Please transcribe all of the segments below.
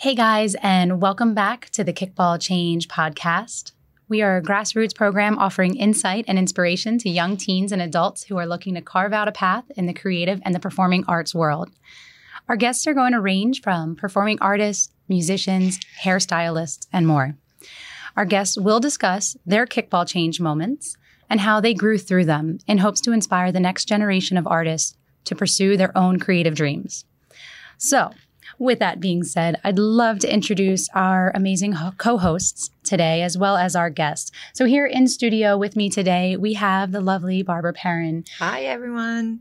Hey guys, and welcome back to the Kickball Change podcast. We are a grassroots program offering insight and inspiration to young teens and adults who are looking to carve out a path in the creative and the performing arts world. Our guests are going to range from performing artists, musicians, hairstylists, and more. Our guests will discuss their kickball change moments and how they grew through them in hopes to inspire the next generation of artists to pursue their own creative dreams. So, with that being said, I'd love to introduce our amazing co hosts today, as well as our guests. So, here in studio with me today, we have the lovely Barbara Perrin. Hi, everyone.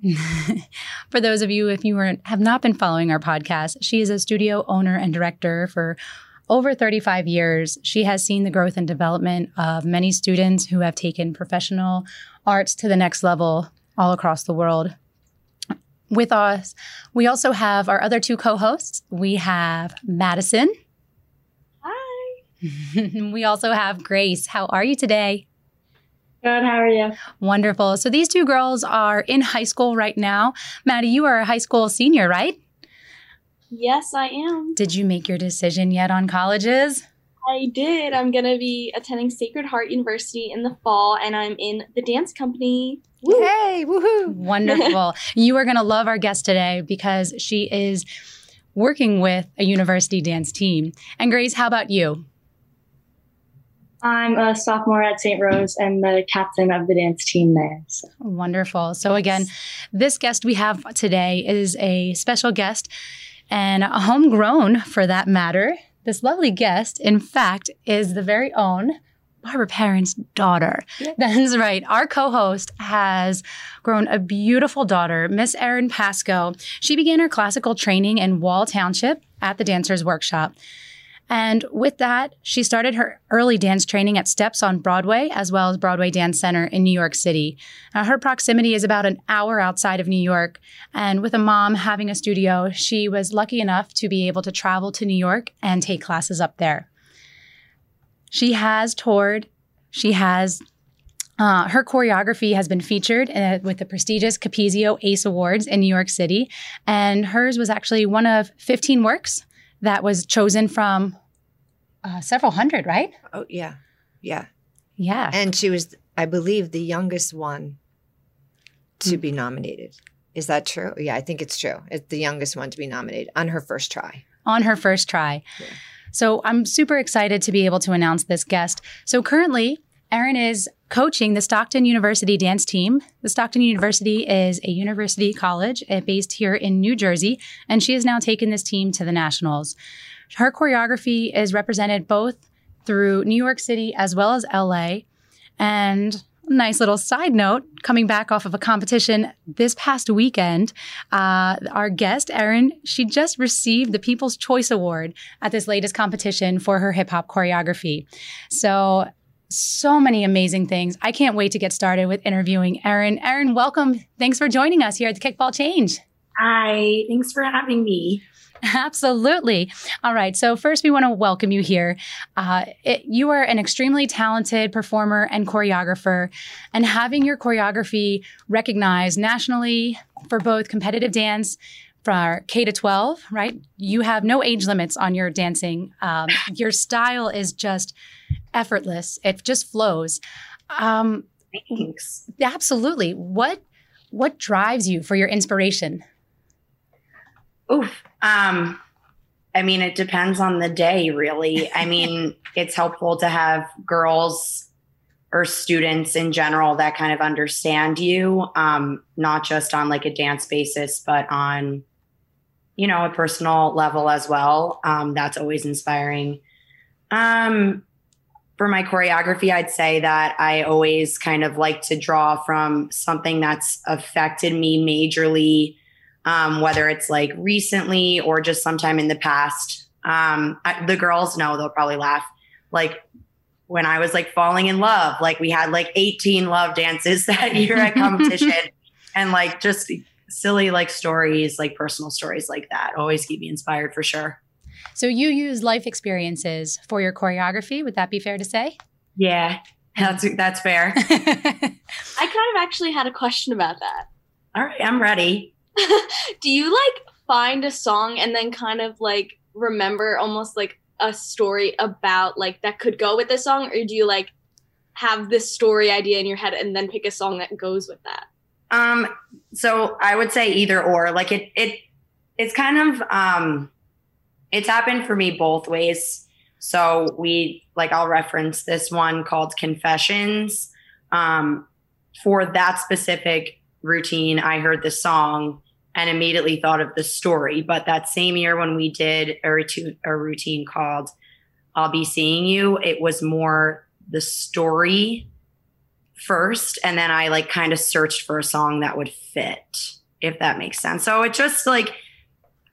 for those of you, if you were, have not been following our podcast, she is a studio owner and director for over 35 years. She has seen the growth and development of many students who have taken professional arts to the next level all across the world with us, we also have our other two co hosts. We have Madison. Hi. we also have Grace. How are you today? Good. How are you? Wonderful. So these two girls are in high school right now. Maddie, you are a high school senior, right? Yes, I am. Did you make your decision yet on colleges? I did. I'm going to be attending Sacred Heart University in the fall, and I'm in the dance company. Woo. Hey, woohoo. Wonderful. you are going to love our guest today because she is working with a university dance team. And Grace, how about you? I'm a sophomore at St. Rose and the captain of the dance team there. So. Wonderful. So, again, this guest we have today is a special guest and a homegrown for that matter. This lovely guest, in fact, is the very own Barbara Perrin's daughter. That's right. Our co host has grown a beautiful daughter, Miss Erin Pasco. She began her classical training in Wall Township at the Dancers Workshop. And with that, she started her early dance training at Steps on Broadway, as well as Broadway Dance Center in New York City. Now, her proximity is about an hour outside of New York. And with a mom having a studio, she was lucky enough to be able to travel to New York and take classes up there. She has toured. She has uh, her choreography has been featured uh, with the prestigious Capezio ACE Awards in New York City, and hers was actually one of 15 works that was chosen from uh, several hundred, right? Oh, yeah. Yeah. Yeah. And she was, I believe, the youngest one to mm. be nominated. Is that true? Yeah, I think it's true. It's the youngest one to be nominated on her first try. On her first try. Yeah. So I'm super excited to be able to announce this guest. So currently, Erin is coaching the Stockton University dance team. The Stockton University is a university college uh, based here in New Jersey, and she has now taken this team to the nationals. Her choreography is represented both through New York City as well as LA. And nice little side note coming back off of a competition this past weekend uh, our guest erin she just received the people's choice award at this latest competition for her hip-hop choreography. So so many amazing things. I can't wait to get started with interviewing erin. Erin welcome. Thanks for joining us here at the kickball change. Hi. Thanks for having me Absolutely. All right. So, first, we want to welcome you here. Uh, it, you are an extremely talented performer and choreographer, and having your choreography recognized nationally for both competitive dance for K to 12, right? You have no age limits on your dancing. Um, your style is just effortless, it just flows. Um, Thanks. Absolutely. What what drives you for your inspiration? Oof. Um, I mean, it depends on the day, really. I mean, it's helpful to have girls or students in general that kind of understand you, um, not just on like a dance basis, but on, you know, a personal level as well. Um, that's always inspiring. Um, for my choreography, I'd say that I always kind of like to draw from something that's affected me majorly um, whether it's like recently or just sometime in the past. Um, I, the girls know they'll probably laugh. Like when I was like falling in love, like we had like 18 love dances that year at competition and like just silly like stories, like personal stories like that always keep me inspired for sure. So you use life experiences for your choreography. Would that be fair to say? Yeah, that's that's fair. I kind of actually had a question about that. All right, I'm ready. do you like find a song and then kind of like remember almost like a story about like that could go with this song, or do you like have this story idea in your head and then pick a song that goes with that? Um, so I would say either or. Like it, it, it's kind of um, it's happened for me both ways. So we like I'll reference this one called Confessions. Um, for that specific routine, I heard the song and immediately thought of the story. But that same year when we did a routine, a routine called I'll Be Seeing You, it was more the story first. And then I like kind of searched for a song that would fit, if that makes sense. So it just like,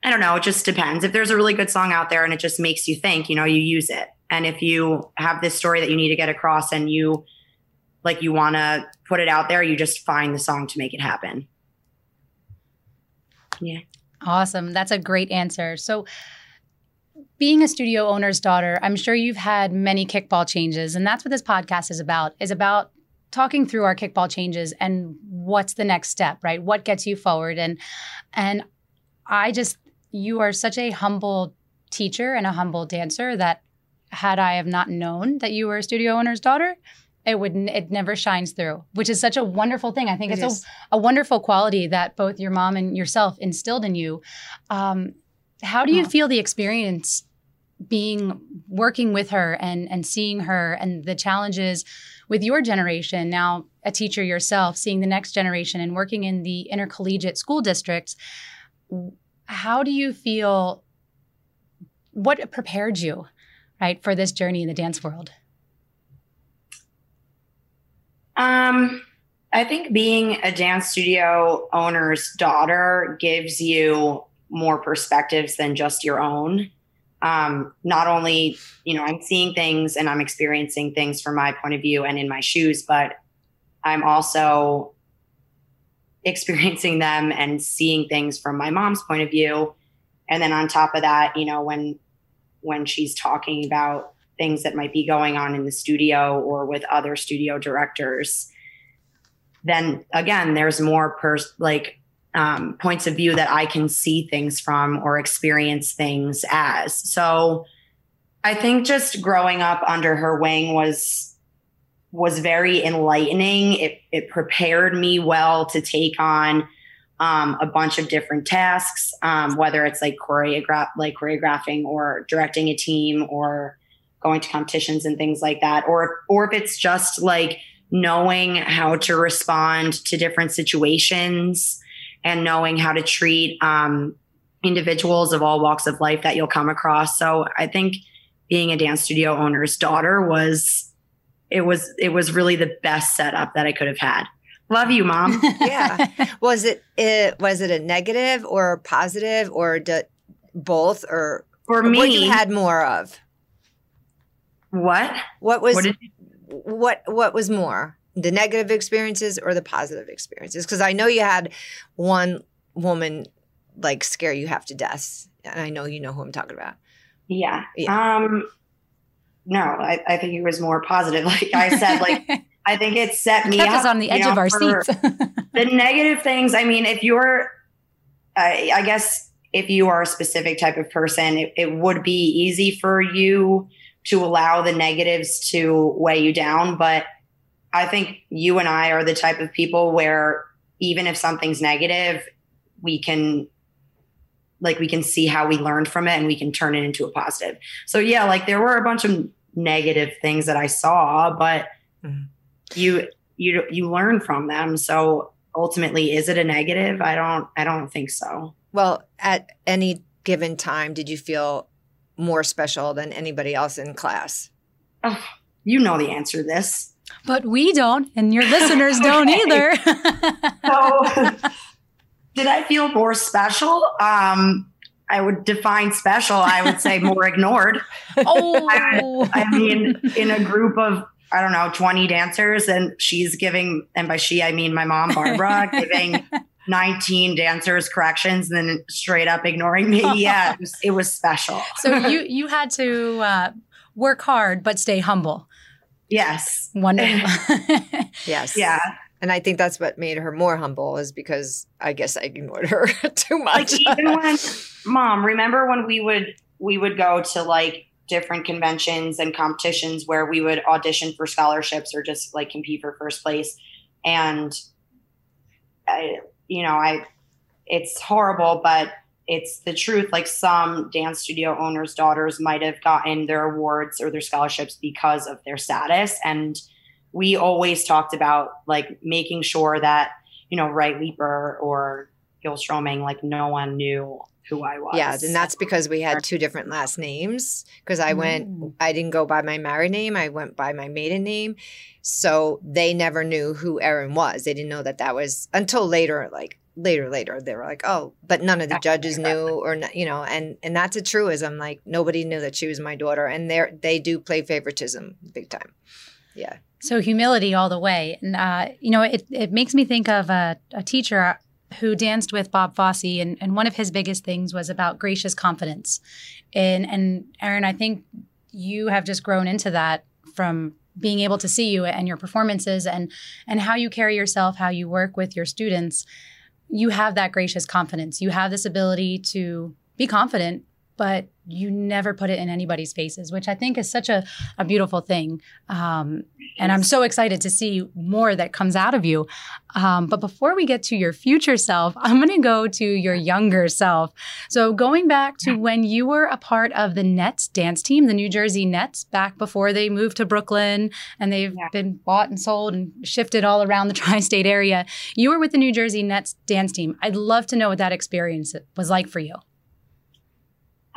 I don't know, it just depends. If there's a really good song out there and it just makes you think, you know, you use it. And if you have this story that you need to get across and you like you want to put it out there, you just find the song to make it happen. Yeah. Awesome. That's a great answer. So, being a studio owner's daughter, I'm sure you've had many kickball changes, and that's what this podcast is about. Is about talking through our kickball changes and what's the next step, right? What gets you forward? And and I just you are such a humble teacher and a humble dancer that had I have not known that you were a studio owner's daughter, it would it never shines through, which is such a wonderful thing. I think It it's a, a wonderful quality that both your mom and yourself instilled in you. Um, how do you Aw. feel the experience being working with her and and seeing her and the challenges with your generation now a teacher yourself seeing the next generation and working in the intercollegiate school districts how do you feel what prepared you right for this journey in the dance world Um, I think being a dance studio owner's daughter gives you more perspectives than just your own. Um, not only, you know, I'm seeing things and I'm experiencing things from my point of view and in my shoes, but I'm also experiencing them and seeing things from my mom's point of view. And then on top of that, you know, when when she's talking about things that might be going on in the studio or with other studio directors then again there's more pers- like um, points of view that i can see things from or experience things as. So i think just growing up under her wing was was very enlightening. It, it prepared me well to take on um, a bunch of different tasks, um, whether it's like choreograph, like choreographing or directing a team or going to competitions and things like that, or or if it's just like knowing how to respond to different situations and knowing how to treat um, individuals of all walks of life that you'll come across. So I think being a dance studio owner's daughter was it was it was really the best setup that I could have had. Love you, mom. Yeah. Was it, it was it a negative or a positive or d- both or For what me, you had more of? What? What was What did what what was more? The negative experiences or the positive experiences? Because I know you had one woman like scare you half to death. And I know you know who I'm talking about. Yeah. Yeah. Um no, I, I think it was more positive. Like I said, like I think it set me kept up us on the you edge know, of our for seats the negative things. I mean, if you're, I, I guess, if you are a specific type of person, it, it would be easy for you to allow the negatives to weigh you down. But I think you and I are the type of people where even if something's negative, we can like we can see how we learned from it and we can turn it into a positive. So yeah, like there were a bunch of negative things that I saw, but Mhm. you you you learn from them. So ultimately, is it a negative? I don't I don't think so. Well, at any given time, did you feel more special than anybody else in class? Oh, you know the answer to this. but we don't and your listeners don't either So did I feel more special? Um I would define special. I would say more ignored. oh I mean, in a group of I don't know, 20 dancers, and she's giving, and by she, I mean my mom, Barbara, giving 19 dancers corrections and then straight up ignoring me. Yeah, it was, it was special. so you you had to uh, work hard but stay humble Yes. wonderful Yes. Yeah. And I think that's what made her more humble is because I guess I ignored her too Like much. even when, mom, remember when we would we would go to like different conventions and competitions where we would audition for scholarships or just like compete for first place. And I, you know, I, it's horrible, but it's the truth. Like some dance studio owners' daughters might have gotten their awards or their scholarships because of their status. And we always talked about like making sure that, you know, Right Leaper or Gil Stroming, like no one knew who I was. Yeah, and that's because we had two different last names. Because I went, Mm. I didn't go by my married name. I went by my maiden name. So they never knew who Erin was. They didn't know that that was until later. Like later, later, they were like, oh, but none of the judges knew, or n- you know, and and that's a truism. Like nobody knew that she was my daughter, and they they do play favoritism big time. Yeah. So humility all the way. And, uh, you know, it, it makes me think of a, a teacher who danced with Bob Fosse, and, and one of his biggest things was about gracious confidence. And, and Erin, I think you have just grown into that from being able to see you and your performances and and how you carry yourself, how you work with your students. You have that gracious confidence. You have this ability to be confident, but you never put it in anybody's faces, which I think is such a, a beautiful thing. Um, and I'm so excited to see more that comes out of you. Um, but before we get to your future self, I'm going to go to your younger self. So, going back to when you were a part of the Nets dance team, the New Jersey Nets, back before they moved to Brooklyn and they've Yeah. been bought and sold and shifted all around the tri state area, you were with the New Jersey Nets dance team. I'd love to know what that experience was like for you.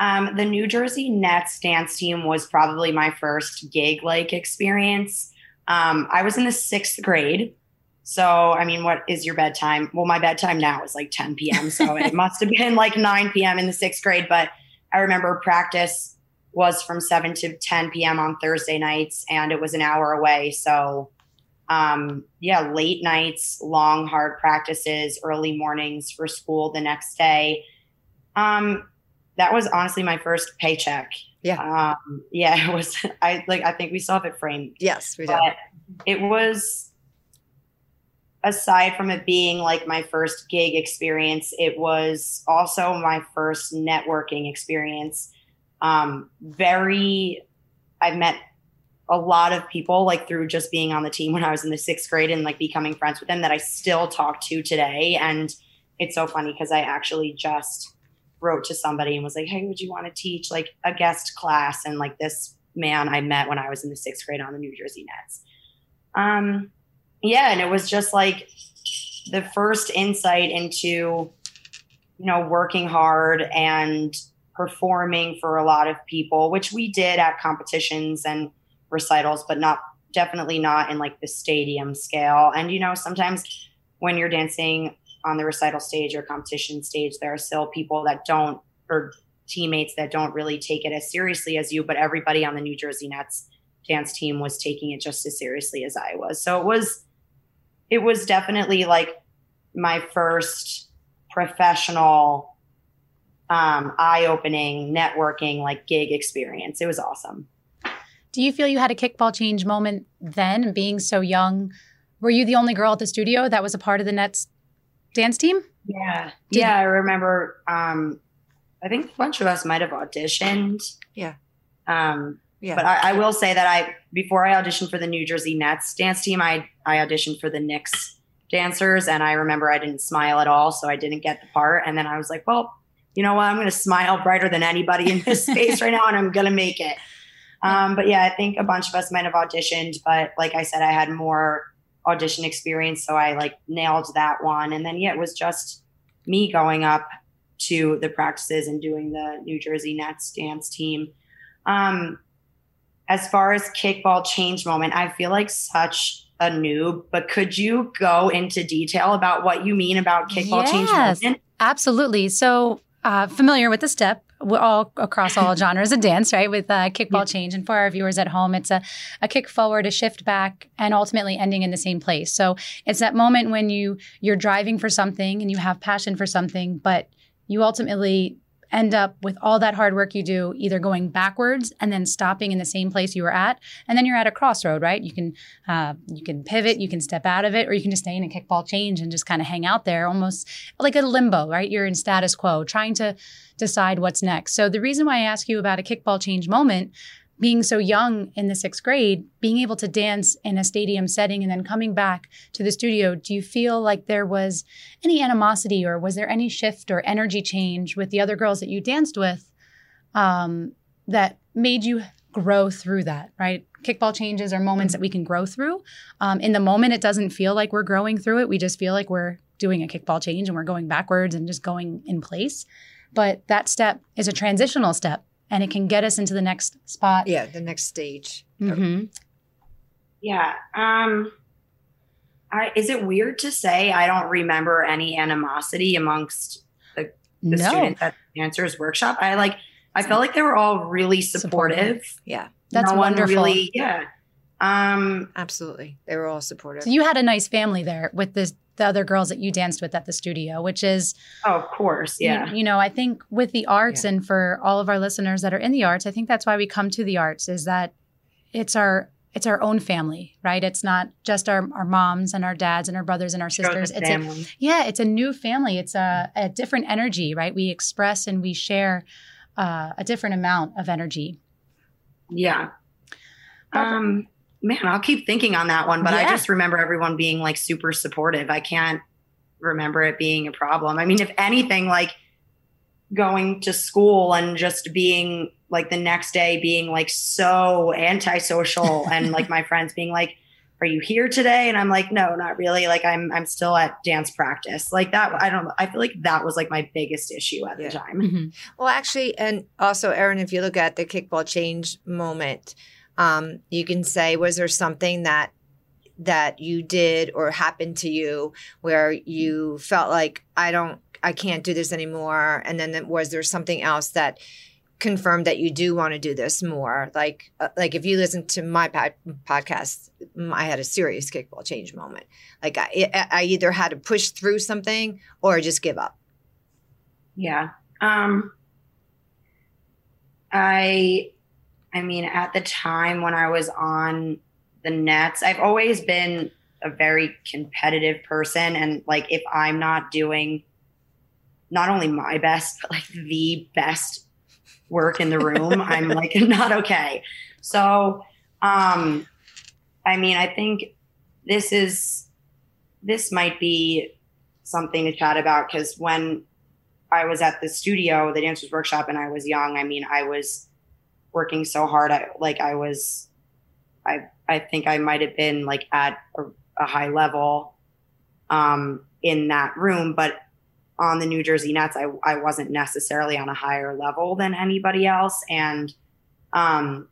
Um, the New Jersey Nets dance team was probably my first gig like experience. Um, I was in the sixth grade. So, I mean, what is your bedtime? Well, my bedtime now is like 10 p.m. So it must have been like 9 p.m. in the sixth grade. But I remember practice was from 7 to 10 p.m. on Thursday nights, and it was an hour away. So, um, yeah, late nights, long, hard practices, early mornings for school the next day. Um, that was honestly my first paycheck. Yeah. Um, yeah, it was. I like. I think we still have it framed, Yes, we do. but it was. Aside from it being like my first gig experience, it was also my first networking experience. Um, very, I've met a lot of people like through just being on the team when I was in the sixth grade and like becoming friends with them that I still talk to today. And it's so funny because I actually just wrote to somebody and was like, Hey, would you want to teach like a guest class? And like this man I met when I was in the sixth grade on the New Jersey Nets. Um, yeah, and it was just like the first insight into, you know, working hard and performing for a lot of people, which we did at competitions and recitals, but not definitely not in like the stadium scale. And, you know, sometimes when you're dancing on the recital stage or competition stage, there are still people that don't, or teammates that don't really take it as seriously as you, but everybody on the New Jersey Nets dance team was taking it just as seriously as I was. So it was, it was definitely like my first professional, um, eye opening networking, like gig experience. It was awesome. Do you feel you had a kickball change moment then, being so young? Were you the only girl at the studio that was a part of the Nets dance team? Yeah. Did- yeah. I remember, um, I think a bunch of us might have auditioned. Yeah. Um, Yeah. But I, I will say that I before I auditioned for the New Jersey Nets dance team, I I auditioned for the Knicks dancers, and I remember I didn't smile at all, so I didn't get the part. And then I was like, well, you know what? I'm going to smile brighter than anybody in this space right now, and I'm going to make it. Um, but yeah, I think a bunch of us might have auditioned, but like I said, I had more audition experience, so I like nailed that one. And then yeah, it was just me going up to the practices and doing the New Jersey Nets dance team. Um, as far as kickball change moment, I feel like such a noob, but could you go into detail about what you mean about kickball change moment? Absolutely. So, uh, familiar with the step. We're all across all genres of dance, right? With uh, kickball change, and for our viewers at home, it's a, a kick forward, a shift back, and ultimately ending in the same place. So it's that moment when you you're driving for something and you have passion for something, but you ultimately end up with all that hard work you do either going backwards and then stopping in the same place you were at. And then you're at a crossroad right? You can uh, you can pivot you can step out of it or you can just stay in a kickball change and just kind of hang out there almost like a limbo right? You're in status quo trying to decide what's next. So the reason why i ask you about a kickball change moment being so young in the sixth grade, being able to dance in a stadium setting and then coming back to the studio, do you feel like there was any animosity or was there any shift or energy change with the other girls that you danced with um, that made you grow through that, right? Kickball changes are moments that we can grow through. Um, in the moment, it doesn't feel like we're growing through it. We just feel like we're doing a kickball change and we're going backwards and just going in place. But that step is a transitional step and it can get us into the next spot. Yeah, the next stage. Mm-hmm. Yeah. Um, I, is it weird to say I don't remember any animosity amongst the, the No, students at the dancers workshop? I like. I felt like they were all really supportive. Yeah, That's no wonderful. really. Yeah. Um. absolutely. They were all supportive. so you had a nice family there with this, the other girls that you danced with at the studio, which is Oh, of course. Yeah. You, know, I think with the arts Yeah. and for all of our listeners that are in the arts, I think that's why we come to the arts is that it's our it's our own family, right? It's not just our, our moms and our dads and our brothers and our sisters. It's a, yeah, it's a new family. It's a, a different energy, right? We express and we share uh, a different amount of energy. Yeah. Um, man, I'll keep thinking on that one, but I just remember everyone being like super supportive. I can't remember it being a problem. I mean, if anything, like going to school and just being like the next day being like so antisocial and like my friends being like, are you here today? And I'm like, no, not really. Like I'm I'm still at dance practice. Like that I don't. I feel like that was like my biggest issue at Yeah. the time. Mhm. Well, actually, and also, Erin, if you look at the kickball change moment, um, you can say, was there something that that you did or happened to you where you felt like I don't, I can't do this anymore, and then was there something else that confirmed that you do want to do this more? Like, uh, like if you listen to my pod- podcast, I had a serious kickball change moment. Like I, I either had to push through something or just give up. Yeah. Um I I mean at the time when I was on the nets, I've always been a very competitive person and like if I'm not doing not only my best but like the best work in the room, I'm like not okay. So, um I mean, I think this is this might be something to chat about because when I was at the studio, the dancers workshop, and I was young. I mean, I was working so hard. I like I was, I I think I might have been like at a, a high level, um, in that room, but on the New Jersey Nets, I I wasn't necessarily on a higher level than anybody else, and um,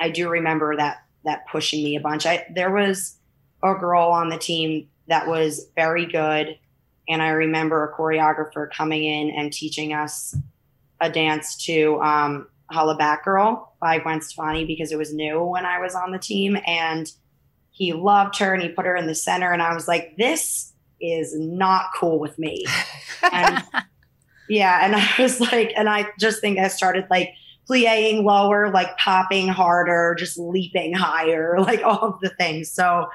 I do remember that that pushing me a bunch. I there was a girl on the team that was very good and I remember a choreographer coming in and teaching us a dance to um, Hollaback Girl by Gwen Stefani because it was new when I was on the team. And he loved her and he put her in the center. And I was like, this is not cool with me. And yeah. And I was like, and I just think I started like plieing lower, like popping harder, just leaping higher, like all of the things. So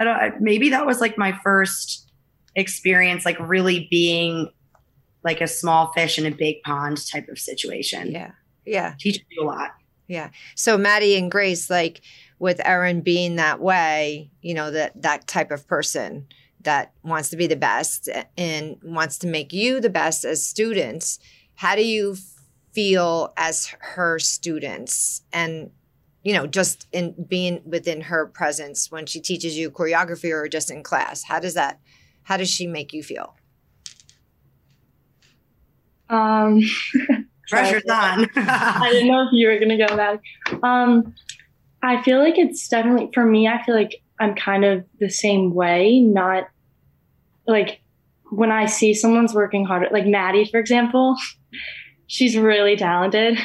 I don't, maybe that was like my first experience like really being like a small fish in a big pond type of situation. Yeah, yeah. Teaches you a lot. Yeah. So Maddie and Grace, like with Erin being that way, you know, that that type of person that wants to be the best and wants to make you the best as students, how do you feel as her students and you know, just in being within her presence when she teaches you choreography or just in class? How does that how does she make you feel? Um, Pressure's on. I didn't know if you were gonna go back. Um, I feel like it's definitely for me. I feel like I'm kind of the same way. Not like when I see someone's working harder, like Maddie, for example. She's really talented,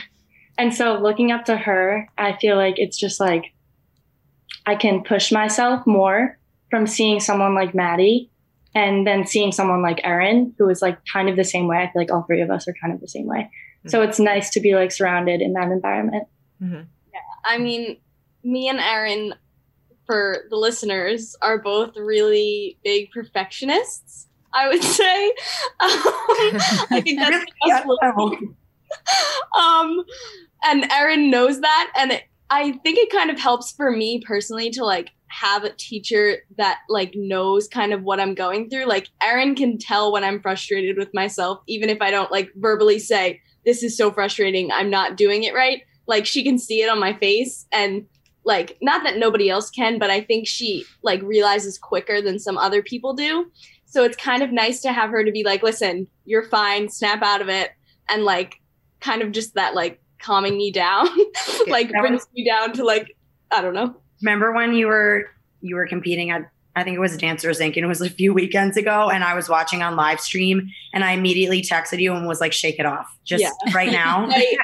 and so looking up to her, I feel like it's just like I can push myself more from seeing someone like Maddie. And then seeing someone like Erin, who is like kind of the same way, I feel like all three of us are kind of the same way. So it's nice to be like surrounded in that environment. Yeah, I mean, me and Erin, for the listeners, are both really big perfectionists. I would say. Um, I think that's the best word. um, and Erin knows that, and it, I think it kind of helps for me personally to like have a teacher that like knows kind of what I'm going through. Like Erin can tell when I'm frustrated with myself, even if I don't like verbally say, "This is so frustrating. I'm not doing it right." Like she can see it on my face, and like not that nobody else can, but I think she like realizes quicker than some other people do. So it's kind of nice to have her to be like, "Listen, you're fine. Snap out of it," and like kind of just that like calming me down like brings me down to like i don't know Remember when you were you were competing at I think it was Dancers Inc. and it was a few weekends ago, and I was watching on live stream, and I immediately texted you and was like, "Shake it off, just Yeah. right now." I,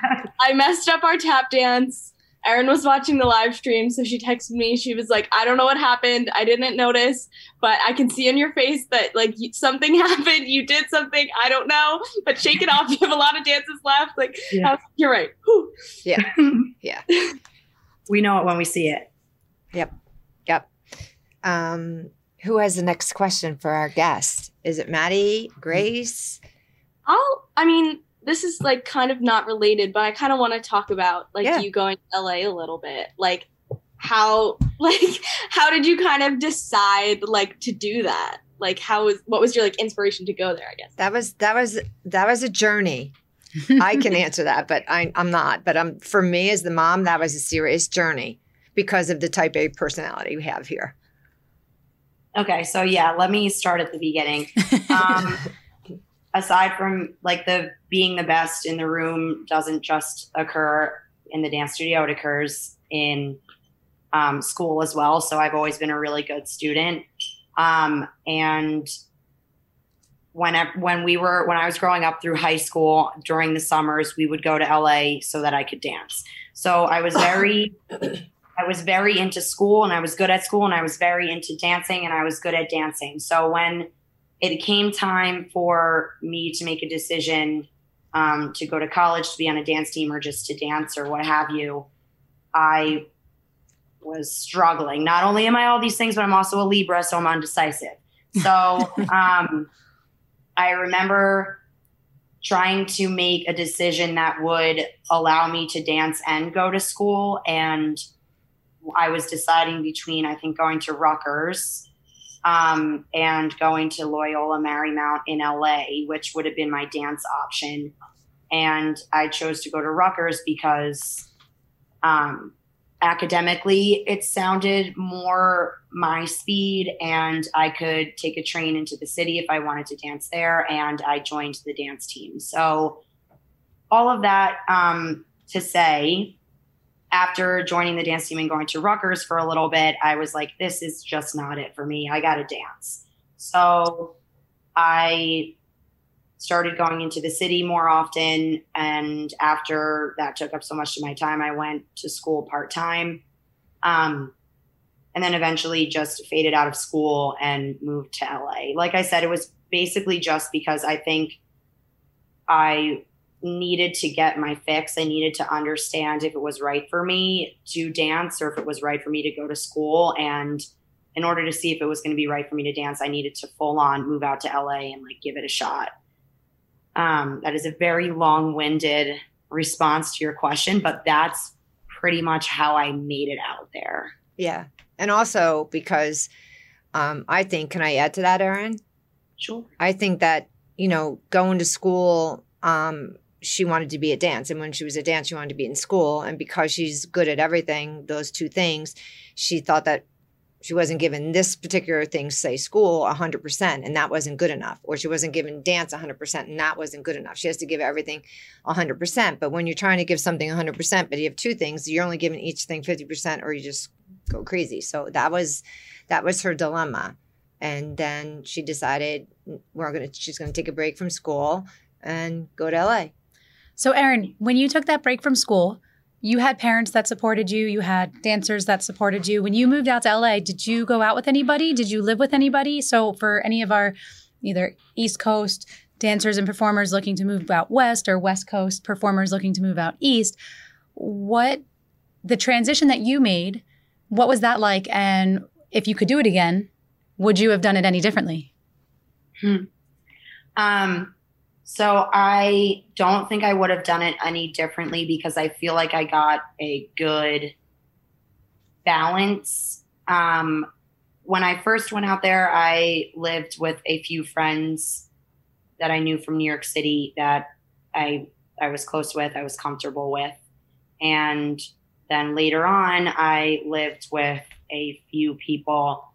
I messed up our tap dance Erin was watching the live stream, so she texted me. She was like, "I don't know what happened. I didn't notice, but I can see in your face that like something happened. You did something. I don't know, but shake it off. You have a lot of dances left. Like, Yeah. Was you're right. Whew. Yeah. yeah. we know it when we see it. Um, who has the next question for our guest? Is it Maddie, Grace? I'll. I mean, this is like kind of not related, but I kind of want to talk about like Yeah. you going to LA a little bit, like how like how did you kind of decide like to do that? Like how was what was your like inspiration to go there? I guess. That was that was that was a journey. I can answer that, but I, I'm not. But um, for me as the mom, that was a serious journey because of the type A personality we have here. Okay, so yeah, let me start at the beginning. Um, aside from like the being the best in the room doesn't just occur in the dance studio, it occurs in um, school as well. So I've always been a really good student. Um, and when I, when we were when I was growing up through high school during the summers, we would go to LA so that I could dance. So I was very I was very into school and I was good at school and I was very into dancing and I was good at dancing. So when it came time for me to make a decision um, to go to college to be on a dance team or just to dance or what have you, I was struggling. Not only am I all these things, but I'm also a Libra, so I'm undecisive. So um, I remember trying to make a decision that would allow me to dance and go to school and I was deciding between, I think, going to Rutgers um, and going to Loyola Marymount in LA, which would have been my dance option. And I chose to go to Rutgers because um, academically it sounded more my speed, and I could take a train into the city if I wanted to dance there. And I joined the dance team. So, all of that um, to say, after joining the dance team and going to Rutgers for a little bit, I was like, this is just not it for me. I got to dance. So I started going into the city more often. And after that took up so much of my time, I went to school part time. Um, and then eventually just faded out of school and moved to LA. Like I said, it was basically just because I think I needed to get my fix. I needed to understand if it was right for me to dance or if it was right for me to go to school. And in order to see if it was going to be right for me to dance, I needed to full on move out to LA and like give it a shot. Um, that is a very long winded response to your question, but that's pretty much how I made it out there. Yeah, and also because um, I think, can I add to that, Erin? Sure. I think that you know, going to school, um, she wanted to be at dance, and when she was at dance, she wanted to be in school, and because she's good at everything, those two things, she thought that she wasn't given this particular thing, say school, 100%, and that wasn't good enough. Or she wasn't given dance 100%, and that wasn't good enough. She has to give everything 100%. But when you're trying to give something 100%, but you have two things, you're only giving each thing 50%, or you just go crazy. So that was that was her dilemma. And then she decided we're gonna she's gonna take a break from school and go to LA. So, Erin, when you took that break from school, you had parents that supported you, you had dancers that supported you. When you moved out to LA, did you go out with anybody? Did you live with anybody? So, for any of our either East Coast dancers and performers looking to move out west or West Coast performers looking to move out east, what the transition that you made, what was that like? And if you could do it again, would you have done it any differently? Hmm. Um, so I don't think I would have done it any differently because I feel like I got a good balance. Um, when I first went out there, I lived with a few friends that I knew from New York City that I I was close with, I was comfortable with. And then later on, I lived with a few people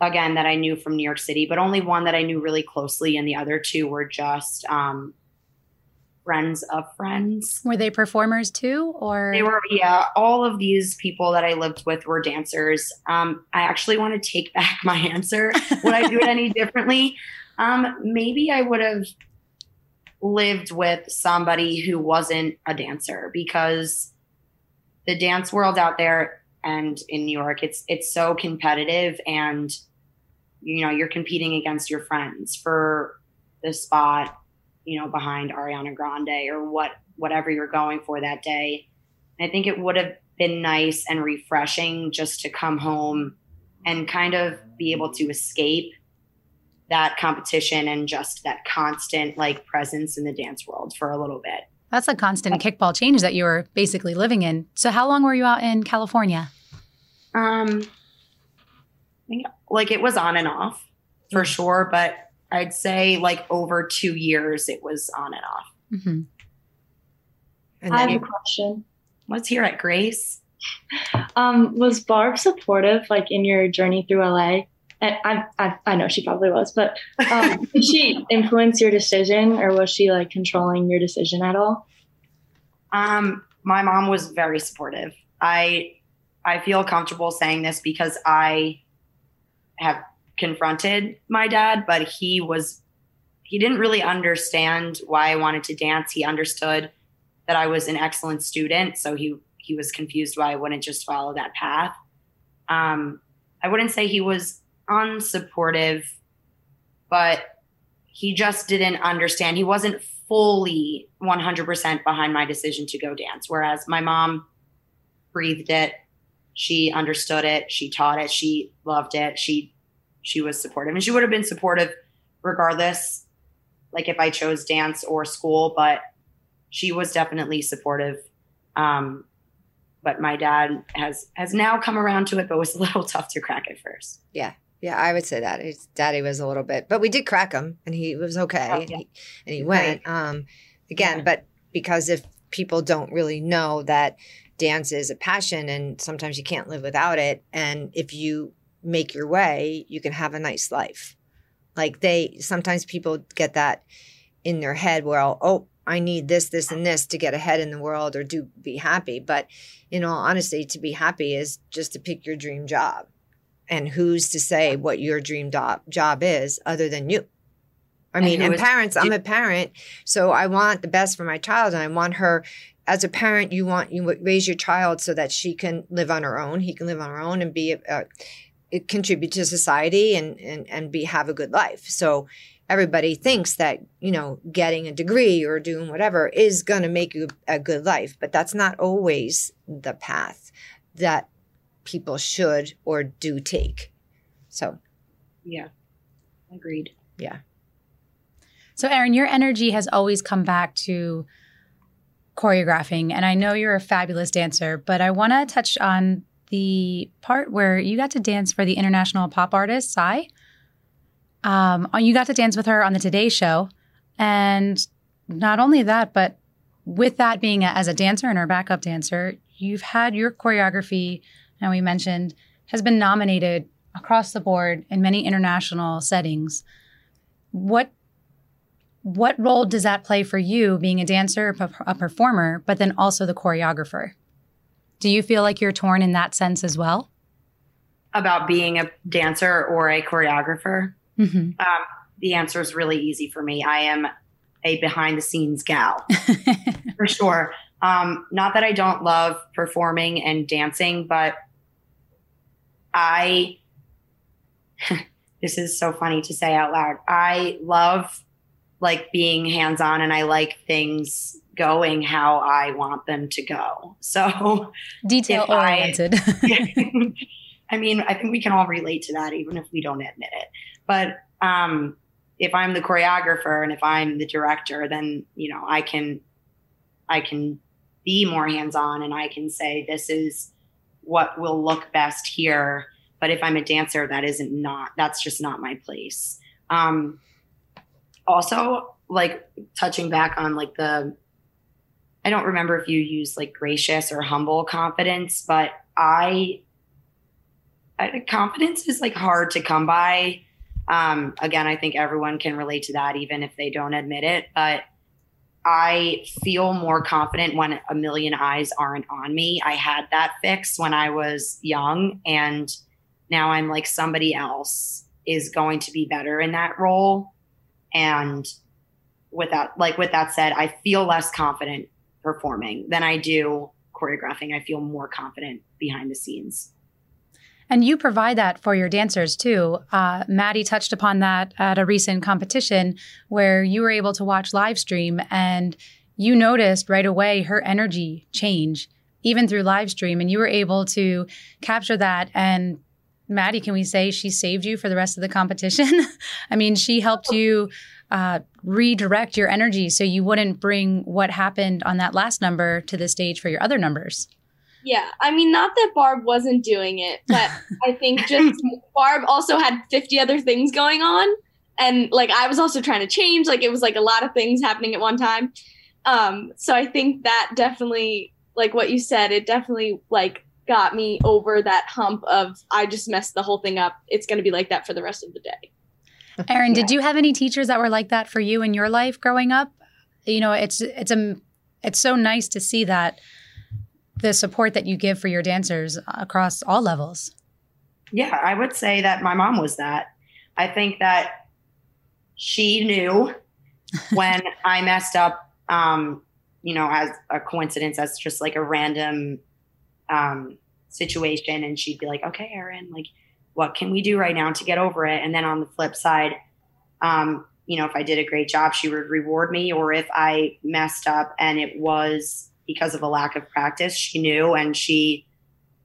again that I knew from New York City, but only one that I knew really closely, and the other two were just um, friends of friends. Were they performers too, or they were? Yeah, all of these people that I lived with were dancers. Um, I actually want to take back my answer. Would I do it any differently? Um, maybe I would have lived with somebody who wasn't a dancer because the dance world out there and in New York, it's it's so competitive and you know you're competing against your friends for the spot you know behind ariana grande or what whatever you're going for that day. And i think it would have been nice and refreshing just to come home and kind of be able to escape that competition and just that constant like presence in the dance world for a little bit. That's a constant kickball change that you were basically living in. So how long were you out in california? Um like it was on and off for mm-hmm. sure, but I'd say like over two years it was on and off. Mm-hmm. And I have a question. Let's hear it, Grace. Um, was Barb supportive, like in your journey through LA? And I, I, I know she probably was, but um, did she influence your decision, or was she like controlling your decision at all? Um, my mom was very supportive. I, I feel comfortable saying this because I have confronted my dad, but he was he didn't really understand why I wanted to dance. He understood that I was an excellent student, so he he was confused why I wouldn't just follow that path. Um, I wouldn't say he was unsupportive, but he just didn't understand. He wasn't fully 100% behind my decision to go dance. Whereas my mom breathed it, she understood it. She taught it. She loved it. She she was supportive, and she would have been supportive regardless, like if I chose dance or school. But she was definitely supportive. Um, but my dad has has now come around to it, but was a little tough to crack at first. Yeah, yeah, I would say that his daddy was a little bit, but we did crack him, and he was okay, oh, yeah. and, he, and he went. Right. Um, again, yeah. but because if people don't really know that dance is a passion and sometimes you can't live without it. And if you make your way, you can have a nice life. Like they sometimes people get that in their head where oh, I need this, this, and this to get ahead in the world or do be happy. But in all honesty, to be happy is just to pick your dream job. And who's to say what your dream do- job is other than you? I mean, and, and parents, I'm a parent, so I want the best for my child and I want her as a parent, you want you raise your child so that she can live on her own, he can live on her own, and be uh, contribute to society and and and be have a good life. So everybody thinks that you know getting a degree or doing whatever is going to make you a good life, but that's not always the path that people should or do take. So, yeah, agreed. Yeah. So, Erin, your energy has always come back to choreographing, and I know you're a fabulous dancer, but I want to touch on the part where you got to dance for the international pop artist, Psy. Um, you got to dance with her on the Today Show. And not only that, but with that being a, as a dancer and her backup dancer, you've had your choreography, and we mentioned, has been nominated across the board in many international settings. What what role does that play for you being a dancer, a performer, but then also the choreographer? Do you feel like you're torn in that sense as well? About being a dancer or a choreographer? Mm-hmm. Um, the answer is really easy for me. I am a behind the scenes gal for sure. Um, not that I don't love performing and dancing, but I, this is so funny to say out loud. I love like being hands on and I like things going how I want them to go. So detail oriented. I, I mean, I think we can all relate to that, even if we don't admit it. But um, if I'm the choreographer and if I'm the director, then you know I can I can be more hands on and I can say this is what will look best here. But if I'm a dancer, that isn't not that's just not my place. Um, also, like touching back on like the I don't remember if you use like gracious or humble confidence, but I, I confidence is like hard to come by. Um, again, I think everyone can relate to that, even if they don't admit it. But I feel more confident when a million eyes aren't on me. I had that fix when I was young, and now I'm like somebody else is going to be better in that role. And with that, like with that said, I feel less confident performing than I do choreographing. I feel more confident behind the scenes. And you provide that for your dancers too. Uh, Maddie touched upon that at a recent competition where you were able to watch live stream and you noticed right away her energy change even through live stream and you were able to capture that and Maddie, can we say she saved you for the rest of the competition? I mean, she helped you uh, redirect your energy so you wouldn't bring what happened on that last number to the stage for your other numbers. Yeah, I mean, not that Barb wasn't doing it, but I think just Barb also had 50 other things going on. And like, I was also trying to change. Like, it was like a lot of things happening at one time. Um, so I think that definitely, like what you said, it definitely like got me over that hump of I just messed the whole thing up. It's going to be like that for the rest of the day. Erin, yeah. did you have any teachers that were like that for you in your life growing up? You know, it's it's a it's so nice to see that the support that you give for your dancers across all levels. Yeah, I would say that my mom was that. I think that she knew when I messed up, um, you know, as a coincidence, as just like a random um, situation and she'd be like okay erin like what can we do right now to get over it? And then on the flip side um, you know if i did a great job she would reward me or if i messed up and it was because of a lack of practice she knew and she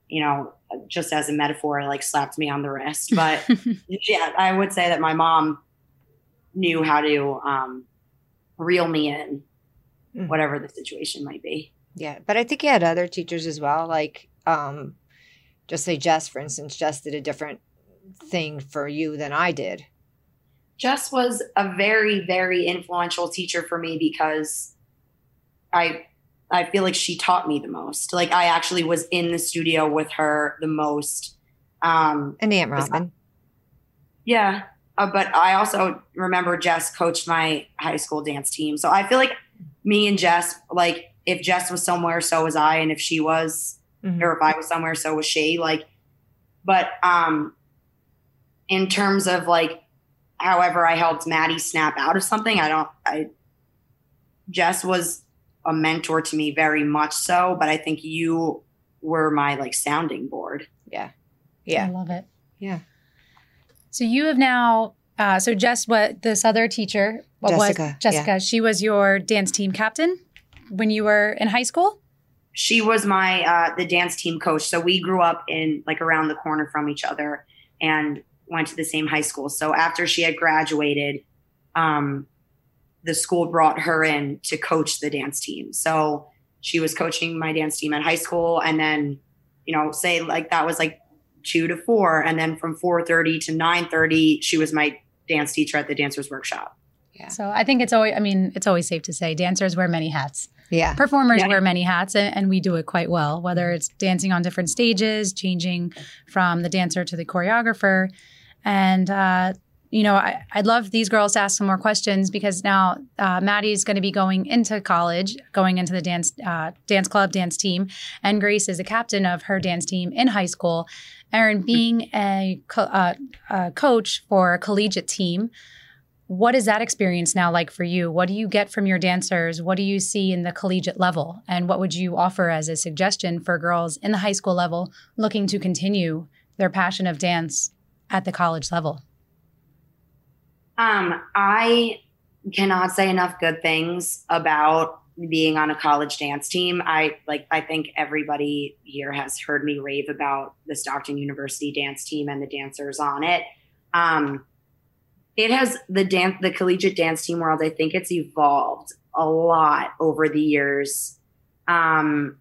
you know just as a metaphor like slapped me on the wrist. But yeah i would say that my mom knew how to um, reel me in mm. whatever the situation might be yeah, but I think you had other teachers as well. Like, um, just say Jess, for instance. Jess did a different thing for you than I did. Jess was a very, very influential teacher for me because I I feel like she taught me the most. Like I actually was in the studio with her the most. Um, and Aunt Robin. Yeah, uh, but I also remember Jess coached my high school dance team, so I feel like me and Jess like if Jess was somewhere, so was I, and if she was, mm-hmm. or if I was somewhere, so was she. Like, but um, in terms of like, however, I helped Maddie snap out of something. I don't. I Jess was a mentor to me very much so, but I think you were my like sounding board. Yeah, yeah, I love it. Yeah. So you have now. Uh, so Jess, what this other teacher, what Jessica, was Jessica? Yeah. She was your dance team captain when you were in high school? She was my uh, the dance team coach. So we grew up in like around the corner from each other and went to the same high school. So after she had graduated, um, the school brought her in to coach the dance team. So she was coaching my dance team at high school, and then you know, say like that was like two to four, and then from four thirty to nine thirty, she was my dance teacher at the dancers workshop. Yeah. So I think it's always, I mean, it's always safe to say dancers wear many hats. Yeah. Performers yeah. wear many hats and, and, we do it quite well, whether it's dancing on different stages, changing from the dancer to the choreographer. And, uh, you know, I, would love these girls to ask some more questions because now uh, Maddie's going to be going into college, going into the dance uh, dance club, dance team, and Grace is the captain of her dance team in high school. Erin, being a, co- uh, a coach for a collegiate team, what is that experience now like for you? What do you get from your dancers? What do you see in the collegiate level? And what would you offer as a suggestion for girls in the high school level looking to continue their passion of dance at the college level? Um, I cannot say enough good things about being on a college dance team. I like I think everybody here has heard me rave about the Stockton University dance team and the dancers on it. Um, it has the dance the collegiate dance team world i think it's evolved a lot over the years. Um,